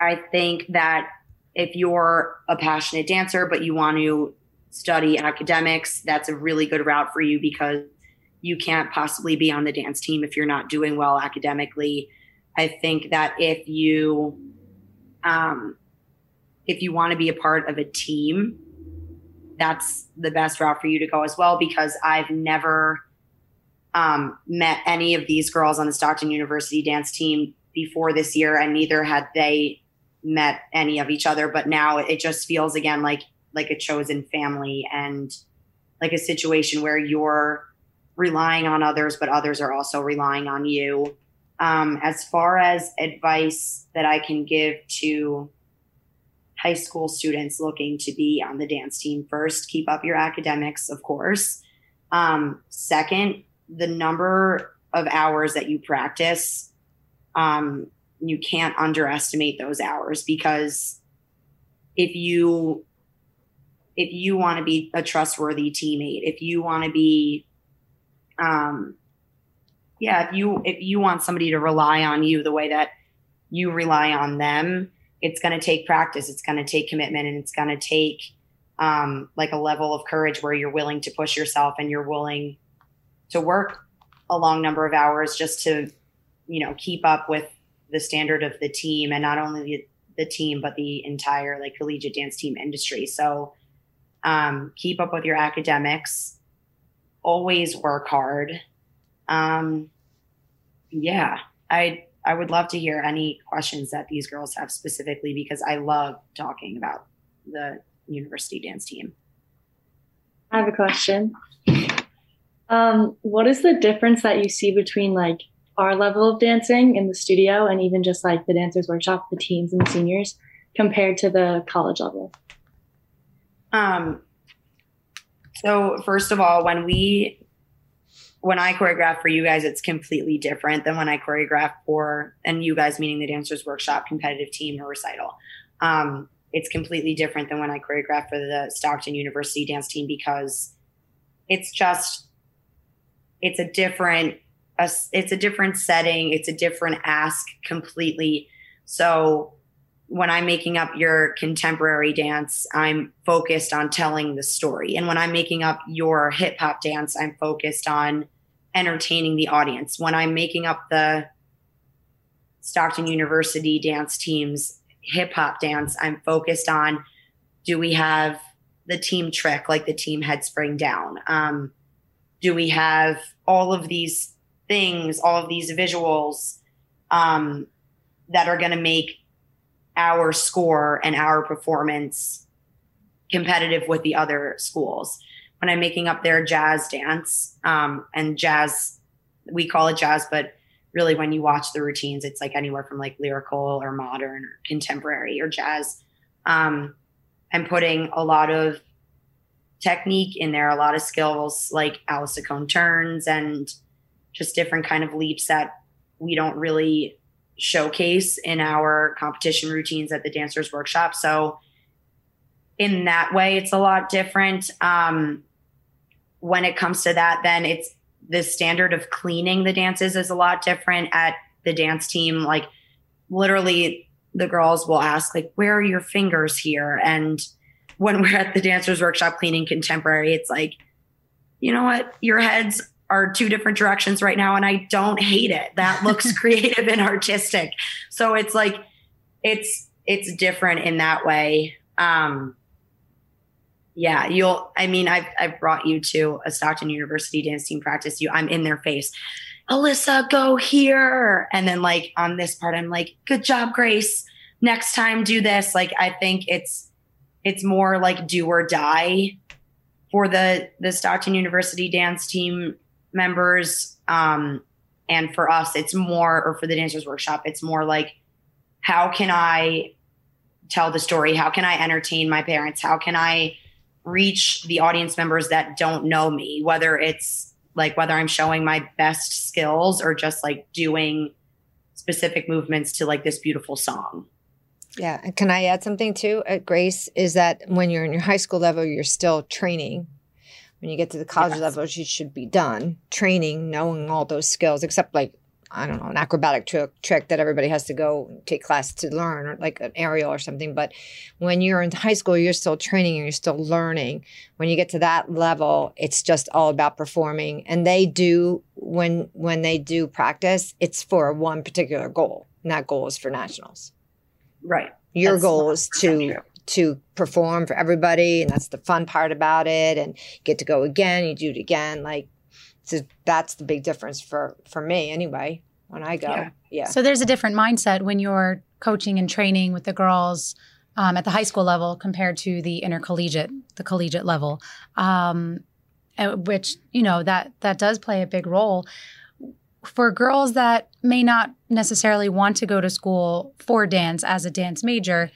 i think that if you're a passionate dancer but you want to study academics that's a really good route for you because you can't possibly be on the dance team if you're not doing well academically. I think that if you um, if you want to be a part of a team that's the best route for you to go as well because I've never um, met any of these girls on the Stockton University dance team before this year, and neither had they met any of each other. But now it just feels again like like a chosen family and like a situation where you're relying on others, but others are also relying on you. Um, as far as advice that I can give to high school students looking to be on the dance team first. Keep up your academics of course. Um, second the number of hours that you practice um, you can't underestimate those hours because if you if you want to be a trustworthy teammate if you want to be um yeah if you if you want somebody to rely on you the way that you rely on them it's going to take practice it's going to take commitment and it's going to take um, like a level of courage where you're willing to push yourself and you're willing to work a long number of hours just to you know keep up with the standard of the team and not only the, the team but the entire like collegiate dance team industry. So um, keep up with your academics. Always work hard. Um, yeah i I would love to hear any questions that these girls have specifically because I love talking about the university dance team. I have a question. Um, what is the difference that you see between like our level of dancing in the studio and even just like the dancers workshop, the teens and the seniors compared to the college level? Um, so first of all, when we when I choreograph for you guys, it's completely different than when I choreograph for, and you guys meaning the Dancers Workshop competitive team or recital. Um, it's completely different than when I choreograph for the Stockton University dance team because it's just, it's a different, it's a different setting. It's a different ask completely. So when I'm making up your contemporary dance, I'm focused on telling the story. And when I'm making up your hip hop dance, I'm focused on entertaining the audience. When I'm making up the Stockton University dance team's hip hop dance, I'm focused on do we have the team trick, like the team head spring down? Um, do we have all of these things, all of these visuals um, that are going to make our score and our performance competitive with the other schools. When I'm making up their jazz dance, um, and jazz, we call it jazz, but really when you watch the routines, it's like anywhere from like lyrical or modern or contemporary or jazz. Um, I'm putting a lot of technique in there, a lot of skills like à la seconde turns and just different kind of leaps that we don't really showcase in our competition routines at the dancers workshop. So in that way it's a lot different. Um, when it comes to that then it's the standard of cleaning the dances is a lot different at the dance team. Like literally the girls will ask like where are your fingers here? And when we're at the dancers workshop cleaning contemporary it's like you know what? Your heads are two different directions right now and I don't hate it. That looks creative and artistic. So it's like it's it's different in that way. Um yeah, you'll I mean I've I've brought you to a Stockton University dance team practice. You I'm in their face. Alyssa, go here. And then like on this part, I'm like, good job, Grace. Next time do this. Like I think it's it's more like do or die for the the Stockton University dance team members, um, and for us, it's more, or for the dancers workshop, it's more like, how can I tell the story? How can I entertain my parents? How can I reach the audience members that don't know me? Whether it's like whether I'm showing my best skills or just like doing specific movements to like this beautiful song. Yeah. And can I add something too at Grace? Is that when you're in your high school level, you're still training. When you get to the college Yes. level, you should be done training, knowing all those skills, except like, I don't know, an acrobatic trick, trick that everybody has to go take class to learn, or like an aerial or something. But when you're in high school, you're still training and you're still learning. When you get to that level, it's just all about performing. And they do when when they do practice, it's for one particular goal, and that goal is for nationals Right. your That's goal is to true. To perform for everybody and that's the fun part about it and you get to go again you do it again like so that's the big difference for for me anyway when i go Yeah. yeah, So there's a different mindset when you're coaching and training with the girls um, at the high school level compared to the intercollegiate, the collegiate level, um, which you know that that does play a big role for girls that may not necessarily want to go to school for dance as a dance major.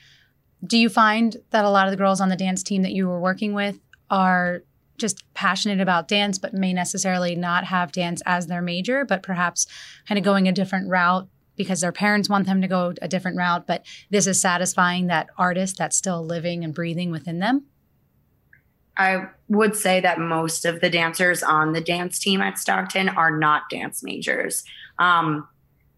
Do you find that a lot of the girls on the dance team that you were working with are just passionate about dance, but may necessarily not have dance as their major, but perhaps kind of going a different route because their parents want them to go a different route, but this is satisfying that artist that's still living and breathing within them? I would say that most of the dancers on the dance team at Stockton are not dance majors. Um,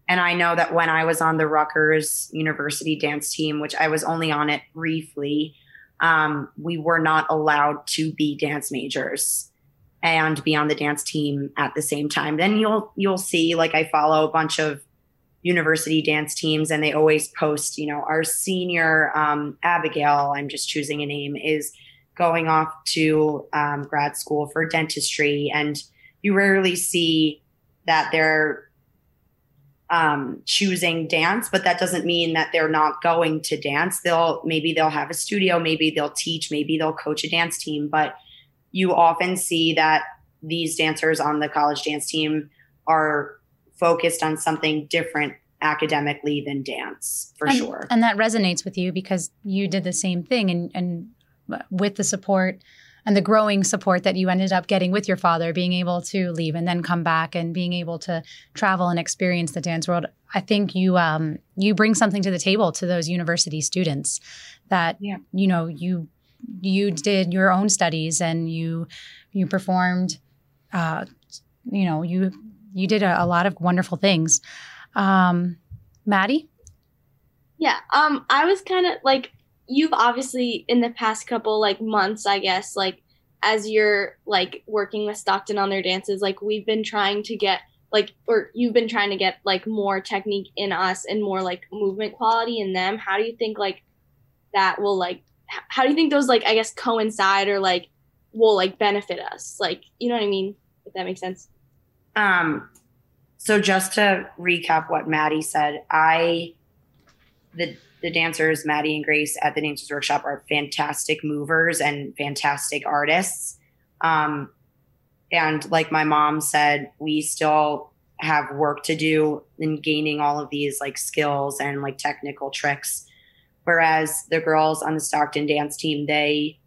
and I know that when I was on the Rutgers University dance team, which I was only on it briefly, um, we were not allowed to be dance majors and be on the dance team at the same time. Then you'll you'll see like I follow a bunch of university dance teams and they always post, you know, our senior um, Abigail, I'm just choosing a name, is going off to um, grad school for dentistry, and you rarely see that they're um, choosing dance, but that doesn't mean that they're not going to dance. They'll maybe they'll have a studio, maybe they'll teach, maybe they'll coach a dance team, but you often see that these dancers on the college dance team are focused on something different academically than dance for and, sure. And that resonates with you because you did the same thing and and with the support and the growing support that you ended up getting with your father, being able to leave and then come back and being able to travel and experience the dance world. I think you um, you bring something to the table to those university students that Yeah. you know you you did your own studies and you you performed uh, you know you you did a, a lot of wonderful things. Um, Maddie, Yeah. Um, I was kind of like you've obviously in the past couple like months, I guess, like as you're like working with Stockton on their dances, like we've been trying to get like or you've been trying to get like more technique in us and more like movement quality in them. How do you think like that will like how do you think those like I guess coincide or like will like benefit us? Like, you know what I mean? If that makes sense. Um, so just to recap what Maddie said, I the the dancers, Maddie and Grace at the Dancers Workshop are fantastic movers and fantastic artists. Um, and like my mom said, we still have work to do in gaining all of these like skills and like technical tricks. Whereas the girls on the Stockton dance team, they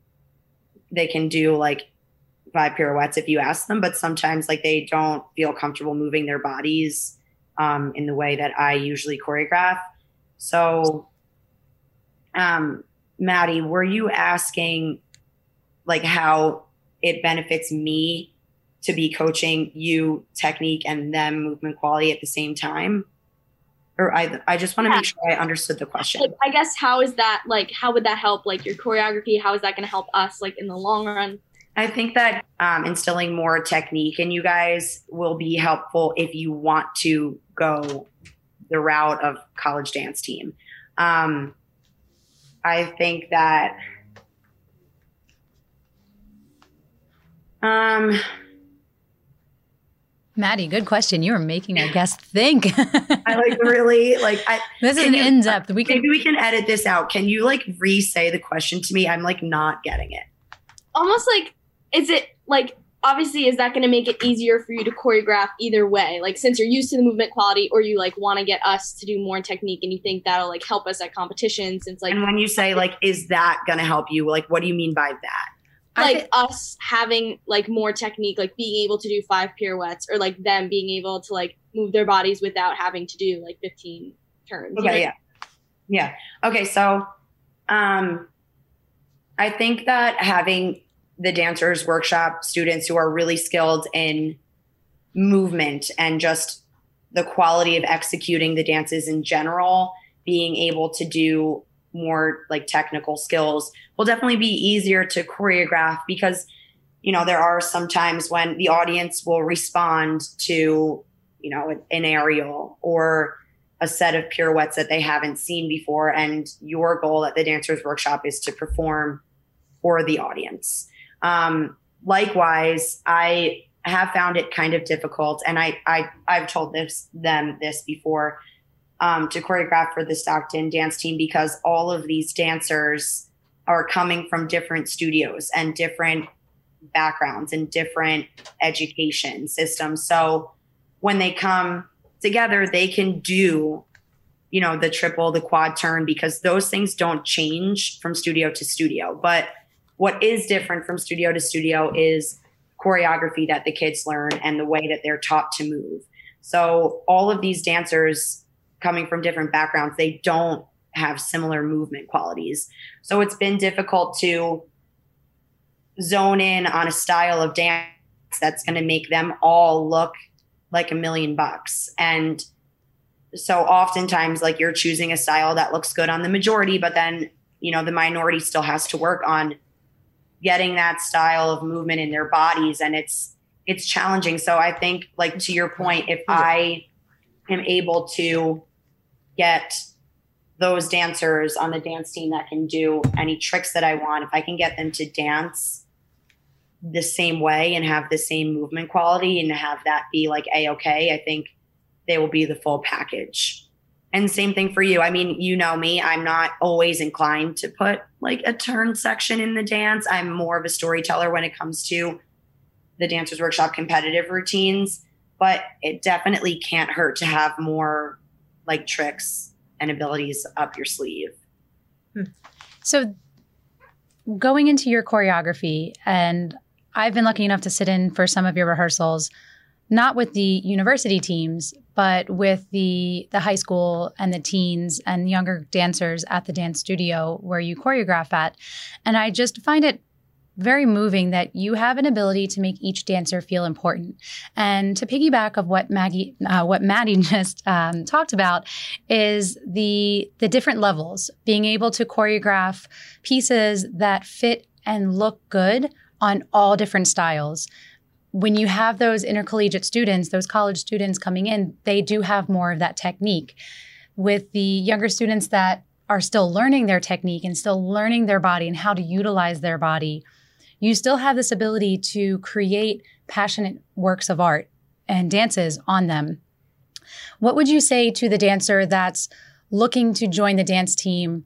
they can do like five pirouettes if you ask them, but sometimes like they don't feel comfortable moving their bodies um, in the way that I usually choreograph. So, um, Maddie, were you asking like how it benefits me to be coaching you technique and them movement quality at the same time? Or I, I just want to Yeah. make sure I understood the question. Like, I guess how is that like how would that help like your choreography? How is that going to help us like in the long run? I think that um, instilling more technique in you guys will be helpful if you want to go the route of college dance team. Um, I think that. Um, Maddie, good question. You were making our guest think. I like really like I this is Can an you- in depth. We can maybe we can edit this out. Can you like re-say the question to me? I'm like not getting it. Almost like is it like obviously is that going to make it easier for you to choreograph either way? Like since you're used to the movement quality or you like want to get us to do more technique and you think that'll like help us at competition since like and when you say like is that going to help you like what do you mean by that? Like th- us having like more technique like being able to do five pirouettes or like them being able to like move their bodies without having to do like 15 turns okay yeah. Yeah. Okay so um i think that having the dancers workshop students who are really skilled in movement and just the quality of executing the dances in general being able to do more like technical skills will definitely be easier to choreograph because you know there are some times when the audience will respond to you know an, aerial or a set of pirouettes that they haven't seen before and your goal at the dancers workshop is to perform for the audience um, likewise, I have found it kind of difficult, and I, I I've told this them this before um, to choreograph for the Stockton dance team because all of these dancers are coming from different studios and different backgrounds and different education systems. So when they come together, they can do, you know, the triple, the quad turn because those things don't change from studio to studio. But what is different from studio to studio is choreography that the kids learn and the way that they're taught to move. So all of these dancers coming from different backgrounds, they don't have similar movement qualities. So it's been difficult to zone in on a style of dance that's going to make them all look like a million bucks. And so oftentimes like you're choosing a style that looks good on the majority, but then, you know, the minority still has to work on getting that style of movement in their bodies and it's it's challenging. So i think like to your point if i am able to get those dancers on the dance team that can do any tricks that i want if i can get them to dance the same way and have the same movement quality and have that be like a okay i think they will be the full package and same thing for you. I mean, you know me, I'm not always inclined to put like a turn section in the dance. I'm more of a storyteller when it comes to the Dancers Workshop competitive routines, but it definitely can't hurt to have more like tricks and abilities up your sleeve. Hmm. So, going into your choreography, and I've been lucky enough to sit in for some of your rehearsals not with the university teams, but with the the high school and the teens and younger dancers at the dance studio where you choreograph at. And I just find it very moving that you have an ability to make each dancer feel important. And to piggyback of what Maggie, uh, what Maddie just um, talked about, is the the different levels. Being able to choreograph pieces that fit and look good on all different styles when you have those intercollegiate students, those college students coming in, they do have more of that technique. With the younger students that are still learning their technique and still learning their body and how to utilize their body, you still have this ability to create passionate works of art and dances on them. What would you say to the dancer that's looking to join the dance team?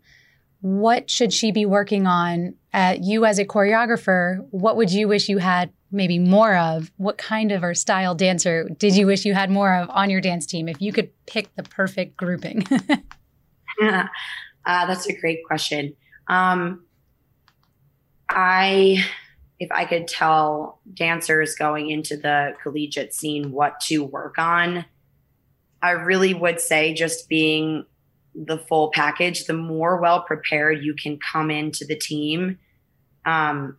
What should she be working on? Uh, you, as a choreographer, what would you wish you had maybe more of? What kind of or style dancer did you wish you had more of on your dance team if you could pick the perfect grouping? yeah, uh, that's a great question. Um, I, if I could tell dancers going into the collegiate scene what to work on, I really would say just being the full package, the more well prepared you can come into the team. Um,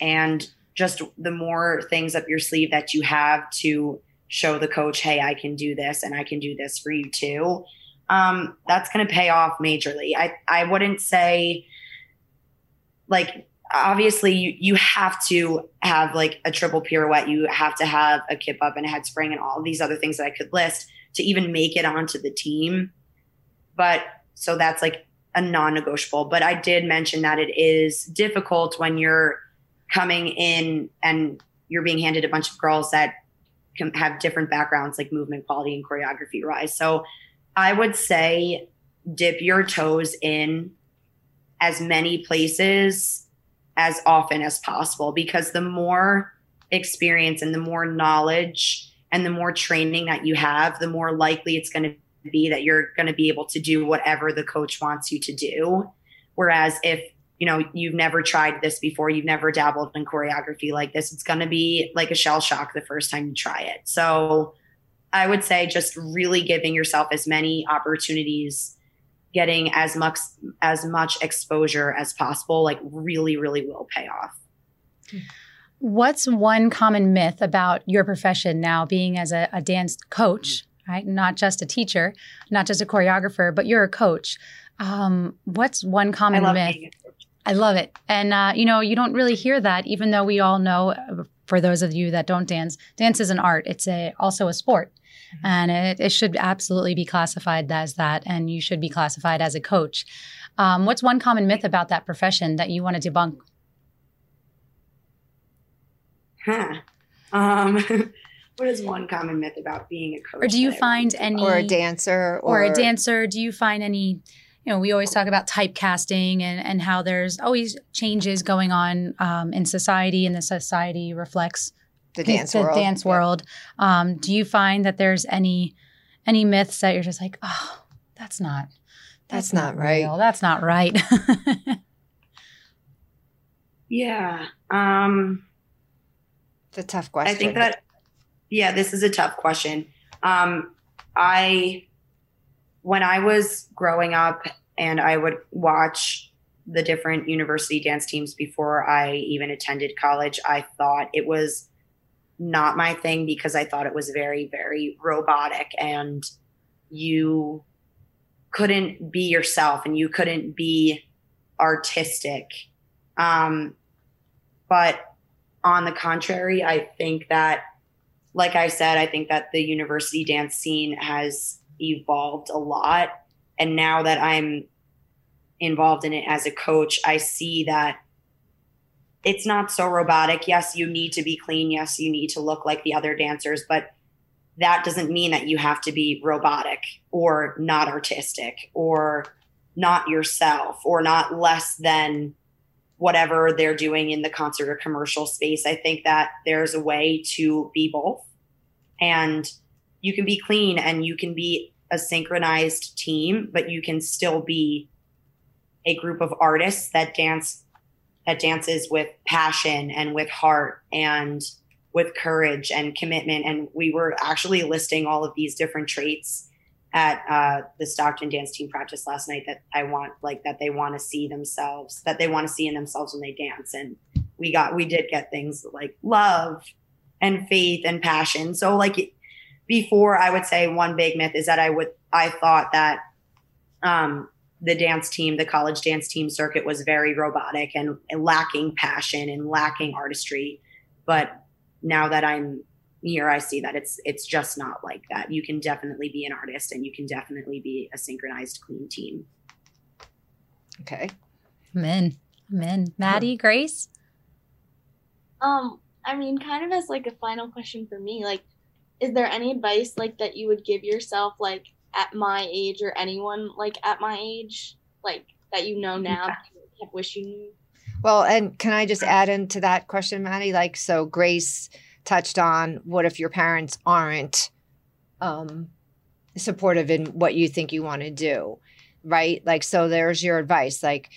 and just the more things up your sleeve that you have to show the coach, hey, I can do this and I can do this for you too. Um, that's going to pay off majorly. I, I wouldn't say like obviously you, you have to have like a triple pirouette. You have to have a kip up and a head spring and all these other things that I could list to even make it onto the team. But so that's like a non-negotiable. But I did mention that it is difficult when you're coming in and you're being handed a bunch of girls that can have different backgrounds like movement quality and choreography rise so i would say dip your toes in as many places as often as possible because the more experience and the more knowledge and the more training that you have, the more likely it's going to be that you're going to be able to do whatever the coach wants you to do. Whereas if you know you've never tried this before, you've never dabbled in choreography like this, it's going to be like a shell shock the first time you try it. So I would say just really giving yourself as many opportunities, getting as much as much exposure as possible, like really, really will pay off. What's one common myth about your profession now, being as a, a dance coach, right? Not just a teacher, not just a choreographer, but you're a coach. Um, what's one common myth? I love it. And, uh, you know, you don't really hear that, even though we all know, uh, for those of you that don't dance, dance is an art. It's a also a sport. Mm-hmm. And it, it, should absolutely be classified as that. And you should be classified as a coach. Um, what's one common myth about that profession that you want to debunk? Huh. Um, what is one common myth about being a coach? Or do you find any. Or a dancer? Or, or a dancer. Do you find any you know, we always talk about typecasting and, and how there's always changes going on um, in society, and the society reflects the dance the world. dance world. Um, do you find that there's any any myths that you're just like, oh, that's not that's, that's not, not right. That's not right. yeah. Um it's a tough question. I think that yeah, this is a tough question. Um I when I was growing up and I would watch the different university dance teams before I even attended college, I thought it was not my thing because I thought it was very, very robotic and you couldn't be yourself and you couldn't be artistic. Um, but on the contrary, I think that, like I said, I think that the university dance scene has evolved a lot. And now that I'm involved in it as a coach, I see that it's not so robotic. Yes, you need to be clean. Yes, you need to look like the other dancers, but that doesn't mean that you have to be robotic or not artistic or not yourself or not less than whatever they're doing in the concert or commercial space. I think that there's a way to be both. And you can be clean and you can be a synchronized team, but you can still be a group of artists that dance that dances with passion and with heart and with courage and commitment. And we were actually listing all of these different traits at uh, the Stockton dance team practice last night that I want, like that they want to see themselves, that they want to see in themselves when they dance. And we got, we did get things like love and faith and passion. So like before, I would say one big myth is that I would, I thought that um, the dance team, the college dance team circuit was very robotic and, and lacking passion and lacking artistry. But now that I'm here, I see that it's it's just not like that. You can definitely be an artist and you can definitely be a synchronized clean team. Okay. Amen. Amen. Maddie, Grace? Um, I mean, kind of as like a final question for me, like, is there any advice like that you would give yourself like at my age or anyone like at my age, like that you know now, yeah. wish you knew? Well, and can I just add into that question, Maddie? Like, so Grace touched on what if your parents aren't um, supportive in what you think you want to do, right? Like, so there's your advice. Like,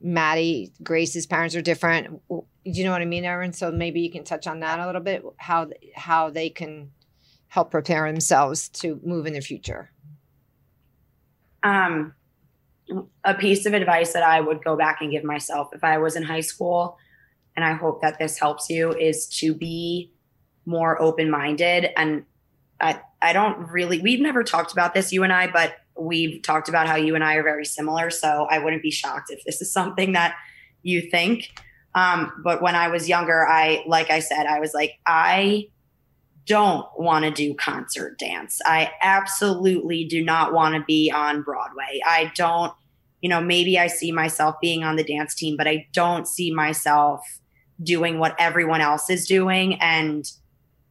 Maddie, Grace's parents are different. Do you know what I mean, Erin? So maybe you can touch on that a little bit. How how they can help prepare themselves to move in the future um, a piece of advice that I would go back and give myself if I was in high school, and I hope that this helps you, is to be more open minded. And I, I don't really, we've never talked about this, you and I, but we've talked about how you and I are very similar. So I wouldn't be shocked if this is something that you think. Um, but when I was younger, I, like I said, I was like, I don't want to do concert dance. I absolutely do not want to be on Broadway. I don't, you know, maybe I see myself being on the dance team, but I don't see myself doing what everyone else is doing. And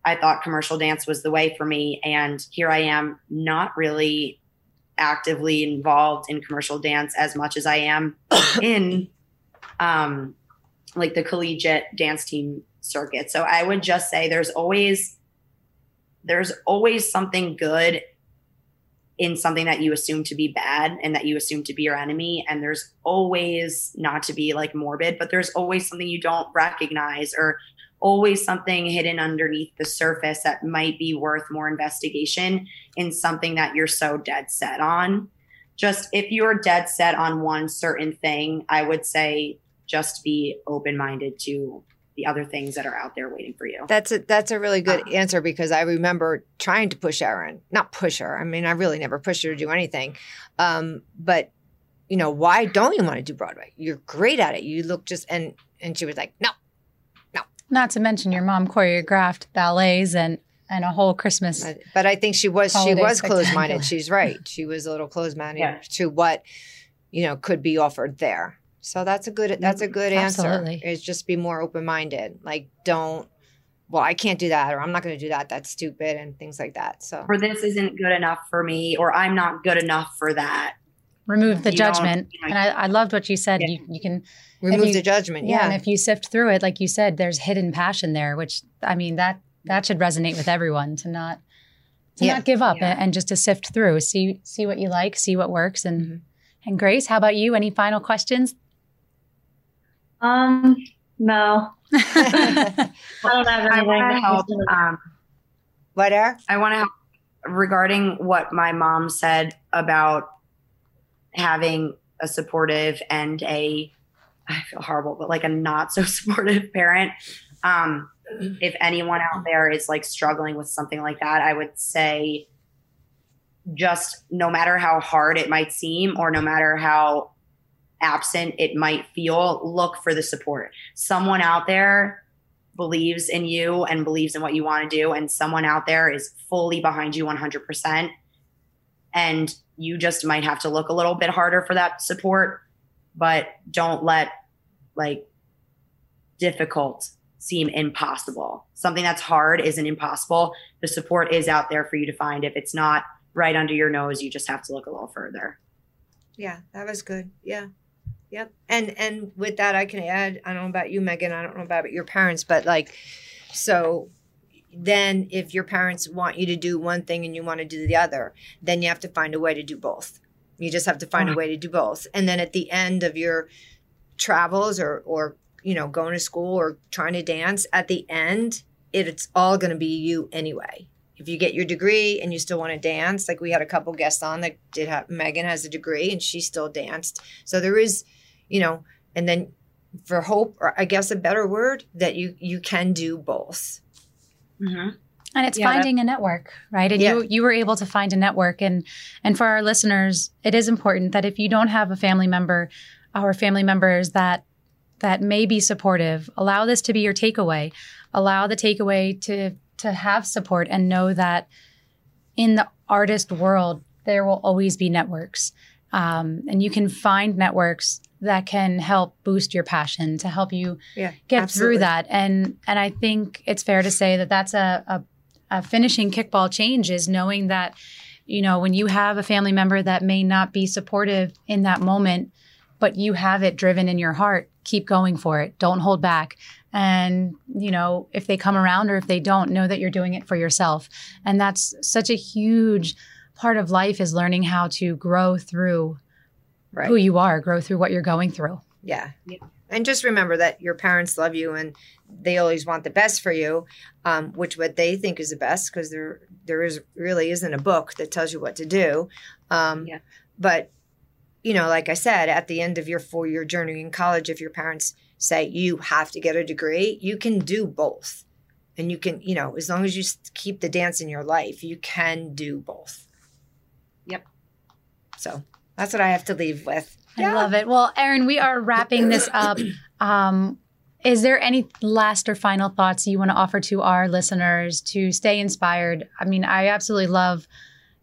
I thought commercial dance was the way for me. And here I am, not really actively involved in commercial dance as much as I am in um, like the collegiate dance team circuit. So I would just say there's always there's always something good in something that you assume to be bad and that you assume to be your enemy. And there's always not to be like morbid but there's always something you don't recognize or always something hidden underneath the surface that might be worth more investigation in something that you're so dead set on. Just if you're dead set on one certain thing i would say just be open minded to the other things that are out there waiting for you. That's a that's a really good Uh, answer because I remember trying to push Erin, not push her. I mean, I really never pushed her to do anything. Um, but you know, why don't you want to do Broadway? You're great at it. You look just and and she was like, no. No. Not to mention your mom choreographed ballets and and a whole Christmas. But- But I think she was she was closed minded. She's right. She was a little closed minded Yeah. to what you know could be offered there. So that's a good that's a good Absolutely. answer. Is just be more open minded. Like don't. Well, I can't do that, or I'm not going to do that. That's stupid, and things like that. So Or this isn't good enough for me, or I'm not good enough for that. Remove the You judgment. you know, and I, I loved what you said. Yeah. You, you can remove you- the judgment. Yeah. Yeah, And if you sift through it, like you said, there's hidden passion there, which I mean that that should resonate with everyone to not to Yeah. not give up Yeah. and, and just to sift through, see see what you like, see what works. And Mhm. and Grace, how about you? Any final questions? Um, no, I don't have anything. to to help. Um, what are? I want to help regarding what my mom said about having a supportive and a I feel horrible, but like a not so supportive parent. Um, if anyone out there is like struggling with something like that, I would say just no matter how hard it might seem or no matter how absent it might feel, look for the support. Someone out there believes in you and believes in what you want to do, and someone out there is fully behind you 100%. And you just might have to look a little bit harder for that support, but don't let like difficult seem impossible. Something that's hard isn't impossible. The support is out there for you to find. If it's not right under your nose, you just have to look a little further. Yeah, that was good. Yeah. Yep. And and with that I can add, I don't know about you, Megan, I don't know about your parents, but like so then if your parents want you to do one thing and you want to do the other, then you have to find a way to do both. You just have to find a uh-huh. way to do both. And then at the end of your travels or or you know, going to school or trying to dance, at the end, it's all going to be you anyway. If you get your degree and you still want to dance, like we had a couple guests on that did have Megan has a degree and she still danced. So there is, you know, and then for hope, or I guess a better word, that you you can do both. Mm-hmm. And it's Yeah, finding a network, right? And Yeah. you you were able to find a network and and for our listeners, it is important that if you don't have a family member or family members that that may be supportive, allow this to be your takeaway. Allow the takeaway to to have support and know that in the artist world there will always be networks. Um, and you can find networks that can help boost your passion to help you Yeah, get absolutely. through that. And and i think it's fair to say that that's a, a, a finishing kickball change is knowing that you know when you have a family member that may not be supportive in that moment but you have it driven in your heart keep going for it. Don't hold back. And you know if they come around or if they don't know that you're doing it for yourself. And that's such a huge part of life is learning how to grow through Right. who you are grow through what you're going through Yeah. Yeah. And just remember that your parents love you and they always want the best for you, um, which what they think is the best because there there is really isn't a book that tells you what to do. Um, Yeah. But you know, like I said, at the end of your four year journey in college, if your parents say you have to get a degree, you can do both, and you can you know as long as you keep the dance in your life, you can do both. Yep. So that's what I have to leave with. I love it. Well, Erin, we are wrapping this up. Um, is there any last or final thoughts you want to offer to our listeners to stay inspired? I mean, I absolutely love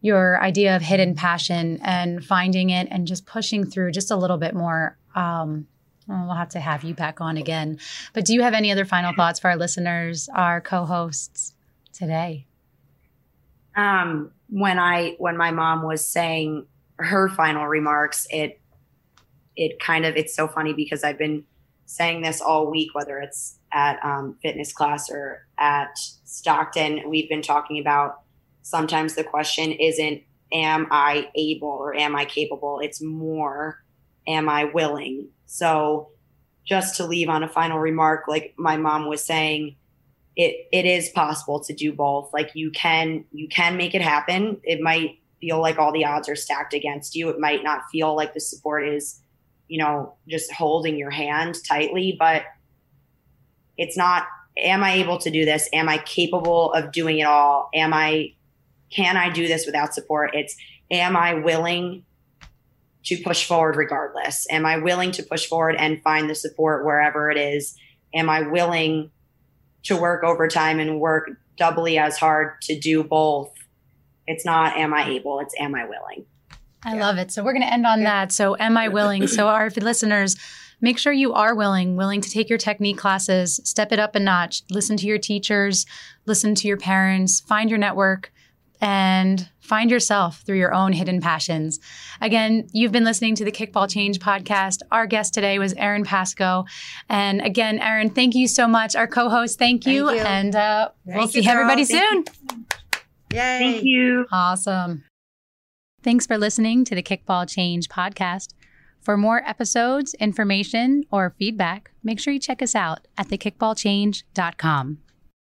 your idea of hidden passion and finding it and just pushing through just a little bit more. Um, well, we'll have to have you back on again. But do you have any other final thoughts for our listeners, our co-hosts today? um, when I when my mom was saying her final remarks, it it kind of it's so funny because I've been saying this all week, whether it's at um, fitness class or at Stockton, we've been talking about sometimes the question isn't, am I able or am I capable? It's more, am I willing? So, just to leave on a final remark, like my mom was saying, it it is possible to do both. Like you can you can make it happen. It might feel like all the odds are stacked against you. It might not feel like the support is, you know, just holding your hand tightly, but it's not am I able to do this? Am I capable of doing it all? Am I can I do this without support? It's am I willing to push forward regardless? Am I willing to push forward and find the support wherever it is? Am I willing to work overtime and work doubly as hard to do both? It's not am I able, it's am I willing. I yeah. love it. So we're going to end on yeah. that. So am I willing? so our listeners, make sure you are willing, willing to take your technique classes, step it up a notch, listen to your teachers, listen to your parents, find your network and find yourself through your own hidden passions. Again, you've been listening to the Kickball Change podcast. Our guest today was Erin Pasco. And again, Erin, thank you so much. Our co host, thank you. Thank you. And uh, we'll see everybody soon. Yay. Thank you. Awesome. Thanks for listening to the Kickball Change podcast. For more episodes, information, or feedback, make sure you check us out at thekickballchange.com.